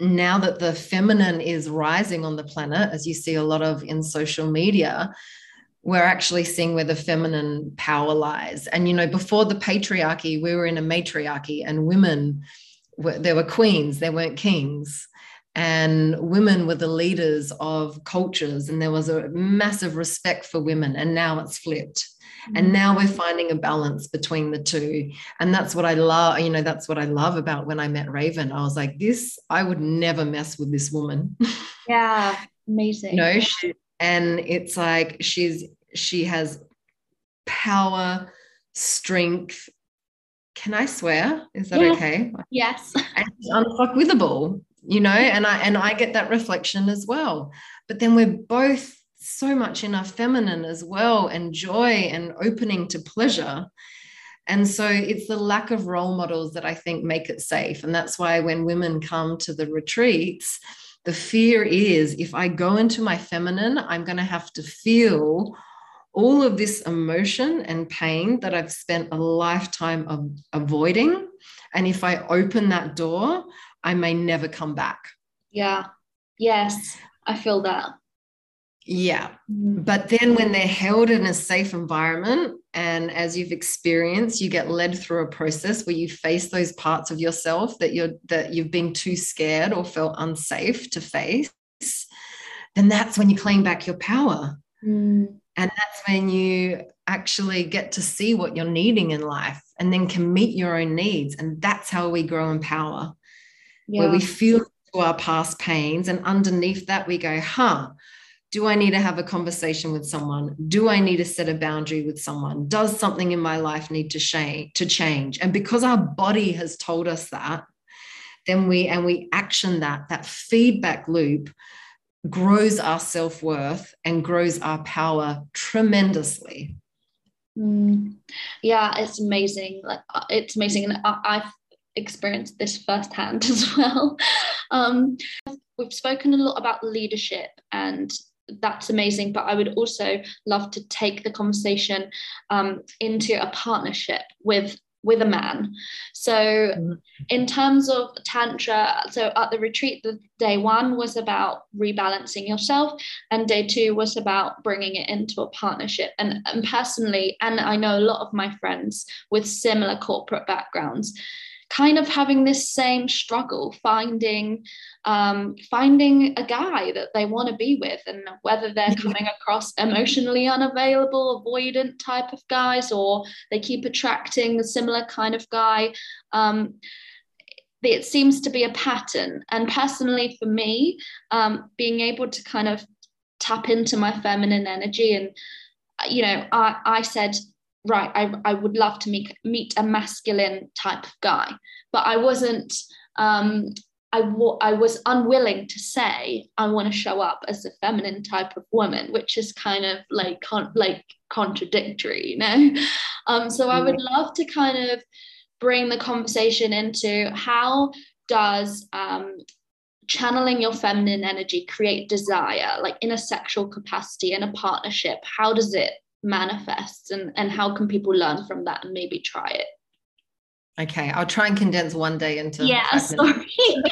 [SPEAKER 1] now that the feminine is rising on the planet, as you see a lot of in social media, we're actually seeing where the feminine power lies. And, you know, before the patriarchy, we were in a matriarchy and women, were, there were queens, there weren't kings. And women were the leaders of cultures, and there was a massive respect for women. And now it's flipped. And mm. now we're finding a balance between the two. And that's what I love, you know, that's what I love about when I met Raven. I was like, this, I would never mess with this woman. <laughs>
[SPEAKER 2] Yeah, amazing.
[SPEAKER 1] you know, she, and it's like she's she has power strength can I swear? Is that
[SPEAKER 2] Yeah.
[SPEAKER 1] okay?
[SPEAKER 2] Yes.
[SPEAKER 1] And she's unfuckwithable, you know, and I and I get that reflection as well. But then we're both so much in our feminine as well, and joy and opening to pleasure. And so it's the lack of role models that I think make it safe. And that's why when women come to the retreats, the fear is if I go into my feminine, I'm going to have to feel all of this emotion and pain that I've spent a lifetime of avoiding. And if I open that door, I may never come back.
[SPEAKER 2] Yeah. Yes. I feel that.
[SPEAKER 1] Yeah.
[SPEAKER 2] Mm.
[SPEAKER 1] But then when they're held in a safe environment, and as you've experienced, you get led through a process where you face those parts of yourself that you're that you've been too scared or felt unsafe to face, then that's when you claim back your power.
[SPEAKER 2] Mm.
[SPEAKER 1] And that's when you actually get to see what you're needing in life and then can meet your own needs. And that's how we grow in power,
[SPEAKER 2] Yeah.
[SPEAKER 1] where we feel our past pains. And underneath that, we go, huh, do I need to have a conversation with someone? Do I need to set a boundary with someone? Does something in my life need to change to change? And because our body has told us that, then we and we action that, that feedback loop grows our self-worth and grows our power tremendously.
[SPEAKER 2] Mm. Yeah, it's amazing. Like uh, it's amazing, and I, I've experienced this firsthand <laughs> as well. Um, we've spoken a lot about leadership, and that's amazing. But I would also love to take the conversation um, into a partnership with with a man. So,
[SPEAKER 1] Mhm.
[SPEAKER 2] in terms of tantra, so at the retreat, the day one was about rebalancing yourself, and day two was about bringing it into a partnership. And, and personally, and I know a lot of my friends with similar corporate backgrounds, kind of having this same struggle finding um, finding a guy that they want to be with and whether they're coming across emotionally unavailable avoidant type of guys or they keep attracting a similar kind of guy um, it seems to be a pattern. And personally for me um, being able to kind of tap into my feminine energy and you know i, I said right I, I would love to meet, meet a masculine type of guy but i wasn't um, I, w- I was unwilling to say I want to show up as a feminine type of woman, which is kind of like con- like contradictory, you know. <laughs> Um, so I would love to kind of bring the conversation into how does um, channeling your feminine energy create desire, like in a sexual capacity in a partnership? How does it manifest, and and how can people learn from that and maybe try it?
[SPEAKER 1] Okay, I'll try and condense one day into
[SPEAKER 2] Yeah, sorry. <laughs>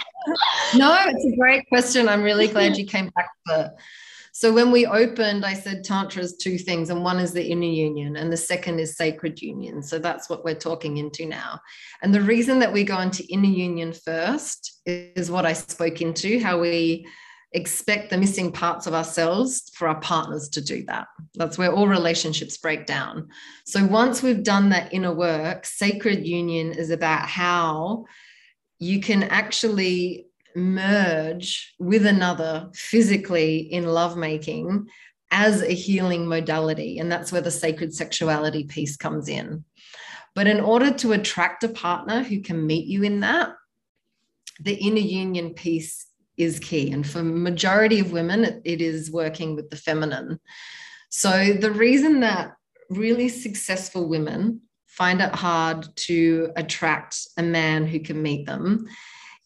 [SPEAKER 1] No, it's a great question. I'm really glad you came back to it. So when we opened, I said Tantra is two things, and one is the inner union, and the second is sacred union. So that's what we're talking into now. And the reason that we go into inner union first is what I spoke into, how we expect the missing parts of ourselves for our partners to do that. That's where all relationships break down. So once we've done that inner work, sacred union is about how you can actually merge with another physically in lovemaking as a healing modality. And that's where the sacred sexuality piece comes in. But in order to attract a partner who can meet you in that, the inner union piece is key. And for majority of women, it, it is working with the feminine. So the reason that really successful women find it hard to attract a man who can meet them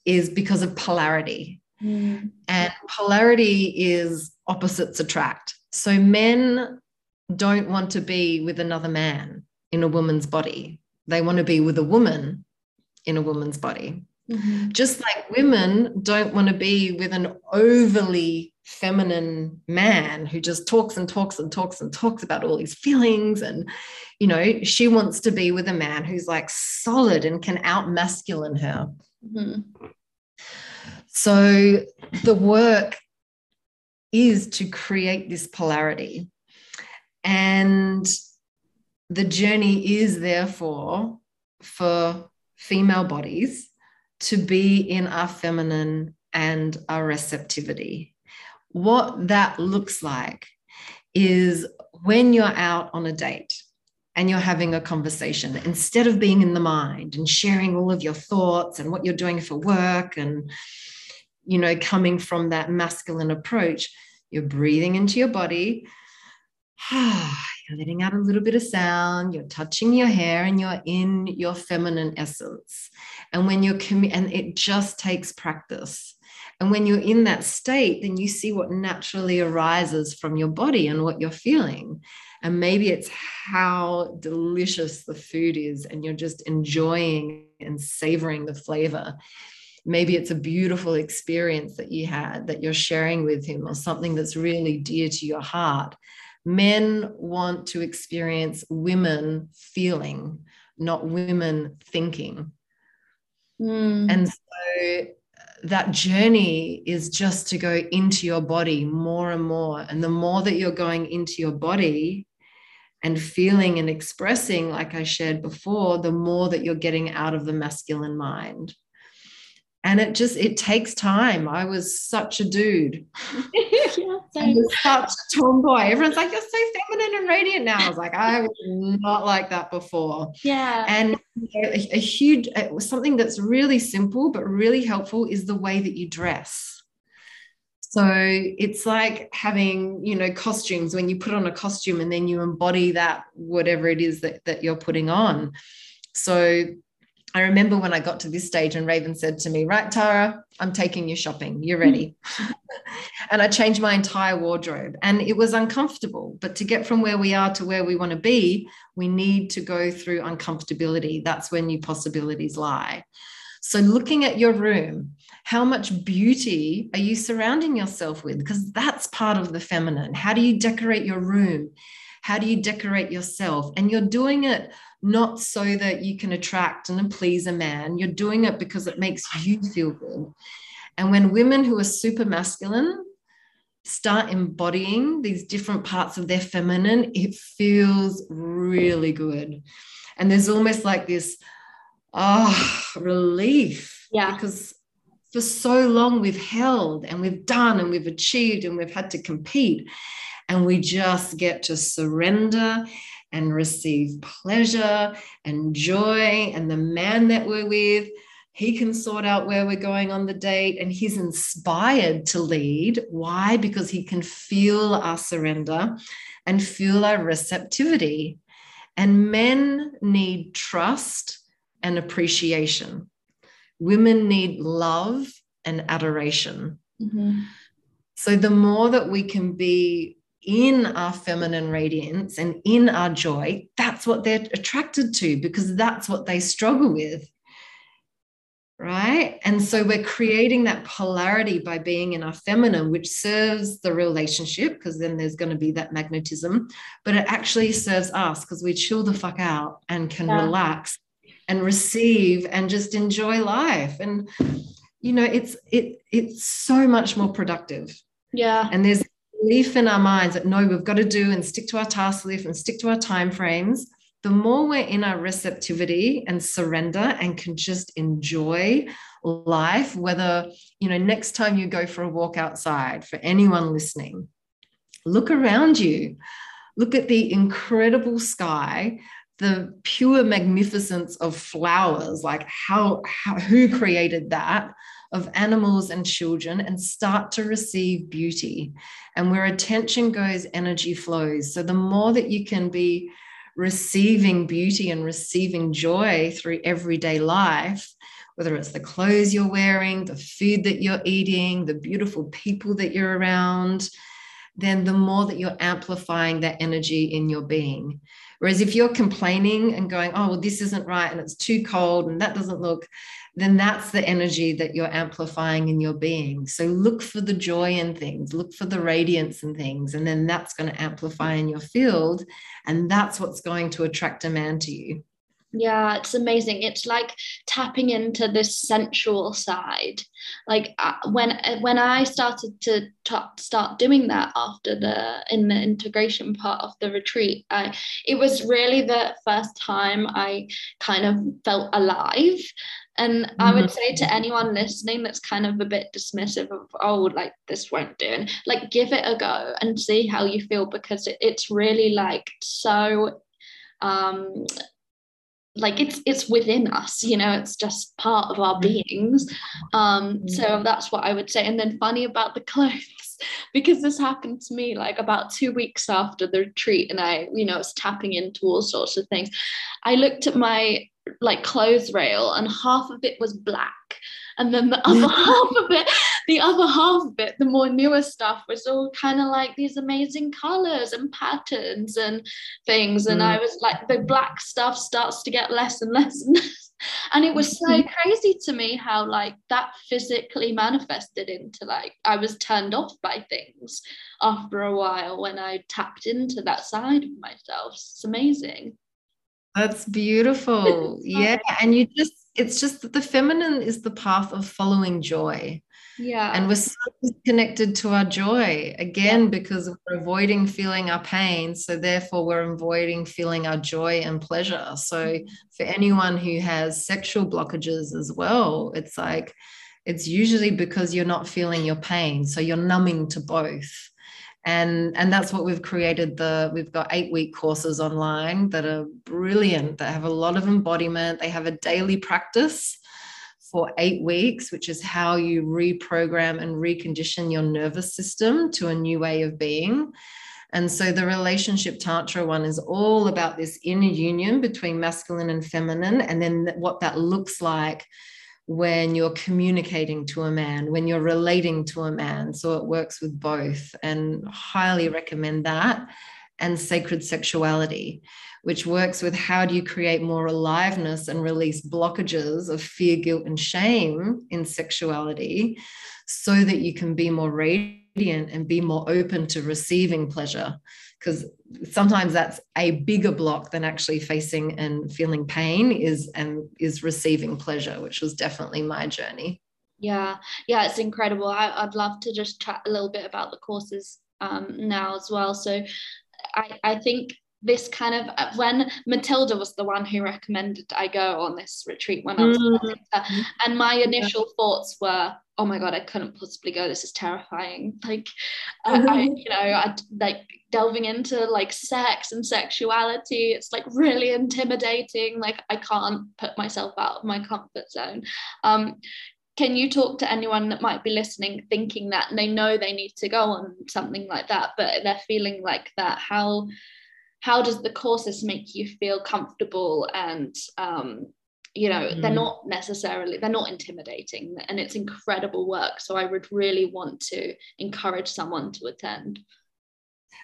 [SPEAKER 1] is because of polarity.
[SPEAKER 2] Mm.
[SPEAKER 1] And polarity is opposites attract. So men don't want to be with another man in a woman's body. They want to be with a woman in a woman's body.
[SPEAKER 2] Mhm.
[SPEAKER 1] Just like women don't want to be with an overly feminine man who just talks and talks and talks and talks about all his feelings. And, you know, she wants to be with a man who's like solid and can out masculine her.
[SPEAKER 2] Mhm.
[SPEAKER 1] So the work is to create this polarity. And the journey is therefore for female bodies to be in our feminine and our receptivity. What that looks like is when you're out on a date and you're having a conversation instead of being in the mind and sharing all of your thoughts and what you're doing for work and you know coming from that masculine approach you're breathing into your body <sighs> you're letting out a little bit of sound you're touching your hair and you're in your feminine essence. And when you're commu- and it just takes practice. And when you're in that state then you see what naturally arises from your body and what you're feeling. And maybe it's how delicious the food is and you're just enjoying and savoring the flavor. Maybe it's a beautiful experience that you had that you're sharing with him or something that's really dear to your heart men want to experience women feeling not women thinking mm. and so that journey is just to go into your body more and more and the more that you're going into your body and feeling and expressing, like I shared before, the more that you're getting out of the masculine mind. And it just it takes time. I was such a dude. <laughs> yeah, <laughs> such a tomboy. Everyone's like, you're so feminine and radiant now. I was like, I was not like that before.
[SPEAKER 2] Yeah.
[SPEAKER 1] And a, a huge something that's really simple but really helpful is the way that you dress so it's like having, you know, costumes when you put on a costume and then you embody that, whatever it is that, that you're putting on. So I remember when I got to this stage and Raven said to me, Right, Tara, I'm taking you shopping. You're ready. <laughs> and I changed my entire wardrobe and it was uncomfortable. But to get from where we are to where we want to be, we need to go through uncomfortability. That's where new possibilities lie. So, looking at your room, how much beauty are you surrounding yourself with? Because that's part of the feminine. How do you decorate your room? How do you decorate yourself? And you're doing it not so that you can attract and please a man, you're doing it because it makes you feel good. And when women who are super masculine start embodying these different parts of their feminine, it feels really good. And there's almost like this oh, relief.
[SPEAKER 2] Yeah.
[SPEAKER 1] Because for so long we've held and we've done and we've achieved and we've had to compete. And we just get to surrender and receive pleasure and joy. And the man that we're with, he can sort out where we're going on the date and he's inspired to lead. Why? Because he can feel our surrender and feel our receptivity. And men need trust and appreciation. Women need love and adoration. Mm-hmm. So, the more that we can be in our feminine radiance and in our joy, that's what they're attracted to because that's what they struggle with. Right. And so we're creating that polarity by being in our feminine, which serves the relationship because then there's going to be that magnetism, but it actually serves us because we chill the fuck out and can yeah. relax and receive and just enjoy life and you know it's it it's so much more productive
[SPEAKER 2] yeah
[SPEAKER 1] and there's belief in our minds that no we've got to do and stick to our task list and stick to our time frames the more we're in our receptivity and surrender and can just enjoy life whether you know next time you go for a walk outside for anyone listening look around you. Look at the incredible sky the pure magnificence of flowers like how, how who created that of animals and children and start to receive beauty. And where attention goes energy flows. So the more that you can be receiving beauty and receiving joy through everyday life whether it's the clothes you're wearing the food that you're eating the beautiful people that you're around then the more that you're amplifying that energy in your being Whereas if you're complaining and going, oh, well, this isn't right and it's too cold and that doesn't look, then that's the energy that you're amplifying in your being. So look for the joy in things, look for the radiance in things, and then that's going to amplify in your field. And that's what's going to attract a man to you.
[SPEAKER 2] Yeah, it's amazing. It's like tapping into this sensual side. Like uh, when uh, when I started to start doing that after the in the integration part of the retreat, I, it was really the first time I kind of felt alive. And mm-hmm. I would mm-hmm. say to anyone listening that's kind of a bit dismissive of, oh, like this won't do, and like give it a go and see how you feel because it, it's really like so um, like it's it's within us you know it's just part of our beings. Um so that's what i would say. And then funny about the <laughs> clothes because this happened to me like about two weeks after the retreat and i you know was tapping into all sorts of things. I looked at my like clothes rail and half of it was black and then the <laughs> other <laughs> half of it the other half of it the more newer stuff was all kind of like these amazing colors and patterns and things and mm. i was like the black stuff starts to get less and less and less <laughs> and it was so mm-hmm. crazy to me how like that physically manifested into like i was turned off by things after a while when i tapped into that side of myself it's amazing
[SPEAKER 1] that's beautiful <laughs> yeah and you just it's just that the feminine is the path of following joy.
[SPEAKER 2] Yeah.
[SPEAKER 1] And we're so connected to our joy again because we're avoiding feeling our pain. So, therefore, we're avoiding feeling our joy and pleasure. So, mm-hmm. for anyone who has sexual blockages as well, it's like, it's usually because you're not feeling your pain. So, you're numbing to both and and that's what we've created the we've got eight week courses online that are brilliant that have a lot of embodiment they have a daily practice for eight weeks which is how you reprogram and recondition your nervous system to a new way of being and so the relationship tantra one is all about this inner union between masculine and feminine and then what that looks like when you're communicating to a man, when you're relating to a man. So it works with both, and highly recommend that. And sacred sexuality, which works with how do you create more aliveness and release blockages of fear, guilt, and shame in sexuality so that you can be more radiant and be more open to receiving pleasure? Because sometimes that's a bigger block than actually facing and feeling pain is and is receiving pleasure which was definitely my journey.
[SPEAKER 2] Yeah. Yeah it's incredible. I, would love to just chat a little bit about the courses um, now as well. So I, I think this kind of uh, when Matilda was the one who recommended I go on this retreat when I was mm-hmm. and my initial thoughts were oh my god I couldn't possibly go. This is terrifying. <laughs> Like mm-hmm. I, you know I like delving into like sex and sexuality it's like really intimidating. Like I can't put myself out of my comfort zone. Um can you talk to anyone that might be listening thinking that they know they need to go on something like that but they're feeling like that? How how does the courses make you feel comfortable and um, you know mm. they're not necessarily they're not intimidating and it's incredible work so i would really want to encourage someone to attend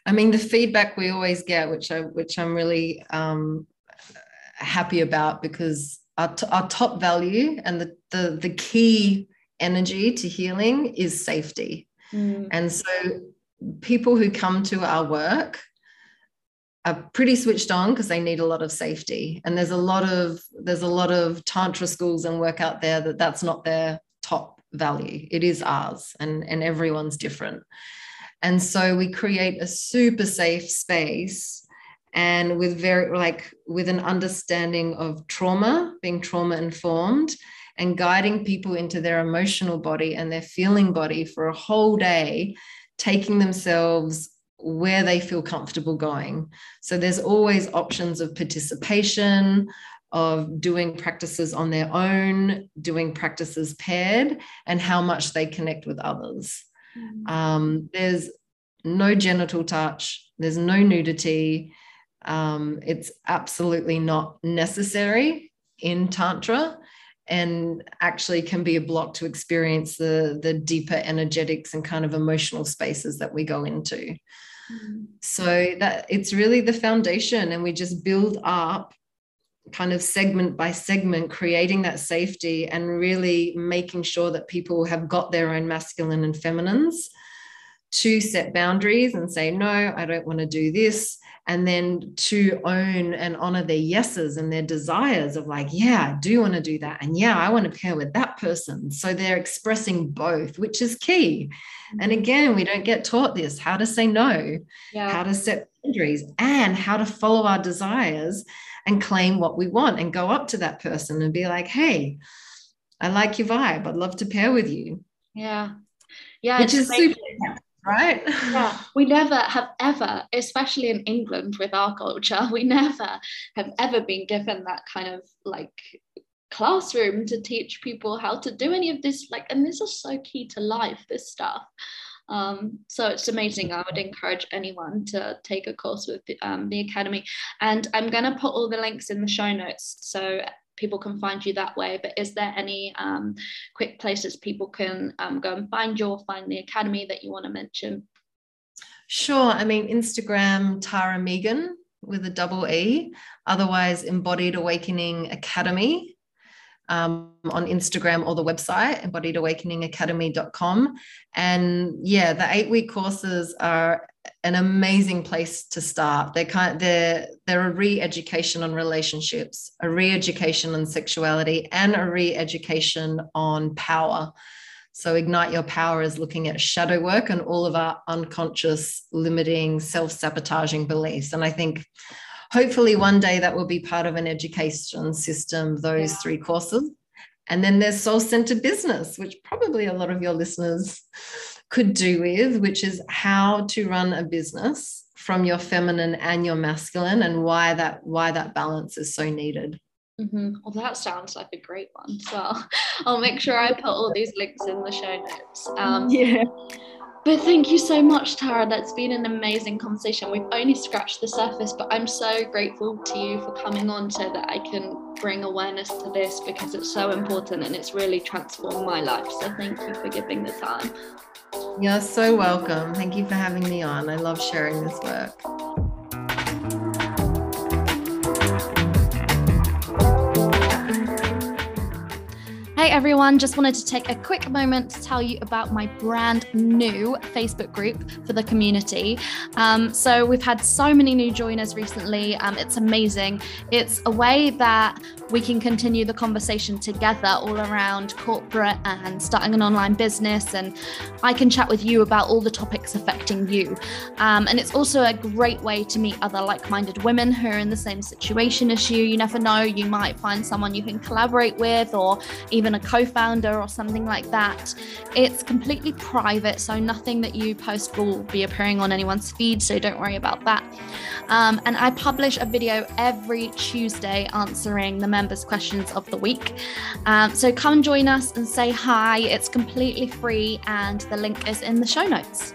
[SPEAKER 1] i mean the feedback we always get which i which i'm really um, happy about because our, t- our top value and the, the the key energy to healing is safety mm. and so people who come to our work are pretty switched on because they need a lot of safety. And there's a lot of there's a lot of tantra schools and work out there that that's not their top value. It is ours and and everyone's different. And so we create a super safe space and with very like with an understanding of trauma being trauma informed and guiding people into their emotional body and their feeling body for a whole day taking themselves where they feel comfortable going. So there's always options of participation, of doing practices on their own, doing practices paired, and how much they connect with others. Mm-hmm. Um, there's no genital touch, there's no nudity. Um, it's absolutely not necessary in Tantra and actually can be a block to experience the, the deeper energetics and kind of emotional spaces that we go into. Mm-hmm. So that it's really the foundation, and we just build up kind of segment by segment, creating that safety and really making sure that people have got their own masculine and feminines to set boundaries and say, no, I don't want to do this and then to own and honor their yeses and their desires of like yeah i do want to do that and yeah i want to pair with that person. So they're expressing both which is key. And mm-hmm. again we don't get taught this how to say no yeah. how to set boundaries and how to follow our desires and claim what we want and go up to that person and be like hey i like your vibe i'd love to pair with you.
[SPEAKER 2] Yeah. Yeah
[SPEAKER 1] which is super right?
[SPEAKER 2] yeah, we never have ever, especially in England with our culture, we never have ever been given that kind of like classroom to teach people how to do any of this. Like, and this is so key to life, this stuff. Um, so it's amazing. I would encourage anyone to take a course with um, the Academy. And I'm going to put all the links in the show notes. So people can find you that way. But is there any um, quick places people can um, go and find you or find the academy that you want to mention?
[SPEAKER 1] Sure. I mean, Instagram, Tara Meegan with a double E, otherwise Embodied Awakening Academy. Um, on Instagram or the website, embodiedawakeningacademy.com. And yeah, the eight week courses are an amazing place to start. They're kind they're they're a re-education on relationships, a re-education on sexuality, and a re-education on power. So ignite your power is looking at shadow work and all of our unconscious limiting self-sabotaging beliefs. And I think hopefully one day that will be part of an education system, those yeah. three courses. And then there's soul centered business, which probably a lot of your listeners could do with, which is how to run a business from your feminine and your masculine and why that why that balance is so needed.
[SPEAKER 2] Mm-hmm. Well, that sounds like a great one. So <laughs> I'll make sure I put all these links in the show notes.
[SPEAKER 1] Um, <laughs> yeah.
[SPEAKER 2] But thank you so much, Tara. That's been an amazing conversation. We've only scratched the surface, but I'm so grateful to you for coming on so that I can bring awareness to this because it's so important and it's really transformed my life. So thank you for giving the time.
[SPEAKER 1] You're so welcome. Thank you for having me on. I love sharing this work.
[SPEAKER 2] Hey everyone, just wanted to take a quick moment to tell you about my brand new Facebook group for the community. Um, so, we've had so many new joiners recently. Um, it's amazing. It's a way that we can continue the conversation together all around corporate and starting an online business. And I can chat with you about all the topics affecting you. Um, and it's also a great way to meet other like minded women who are in the same situation as you. You never know, you might find someone you can collaborate with or even a co founder or something like that. It's completely private, so nothing that you post will be appearing on anyone's feed, so don't worry about that. Um, and I publish a video every Tuesday answering the members' questions of the week. Um, so come join us and say hi. It's completely free, and the link is in the show notes.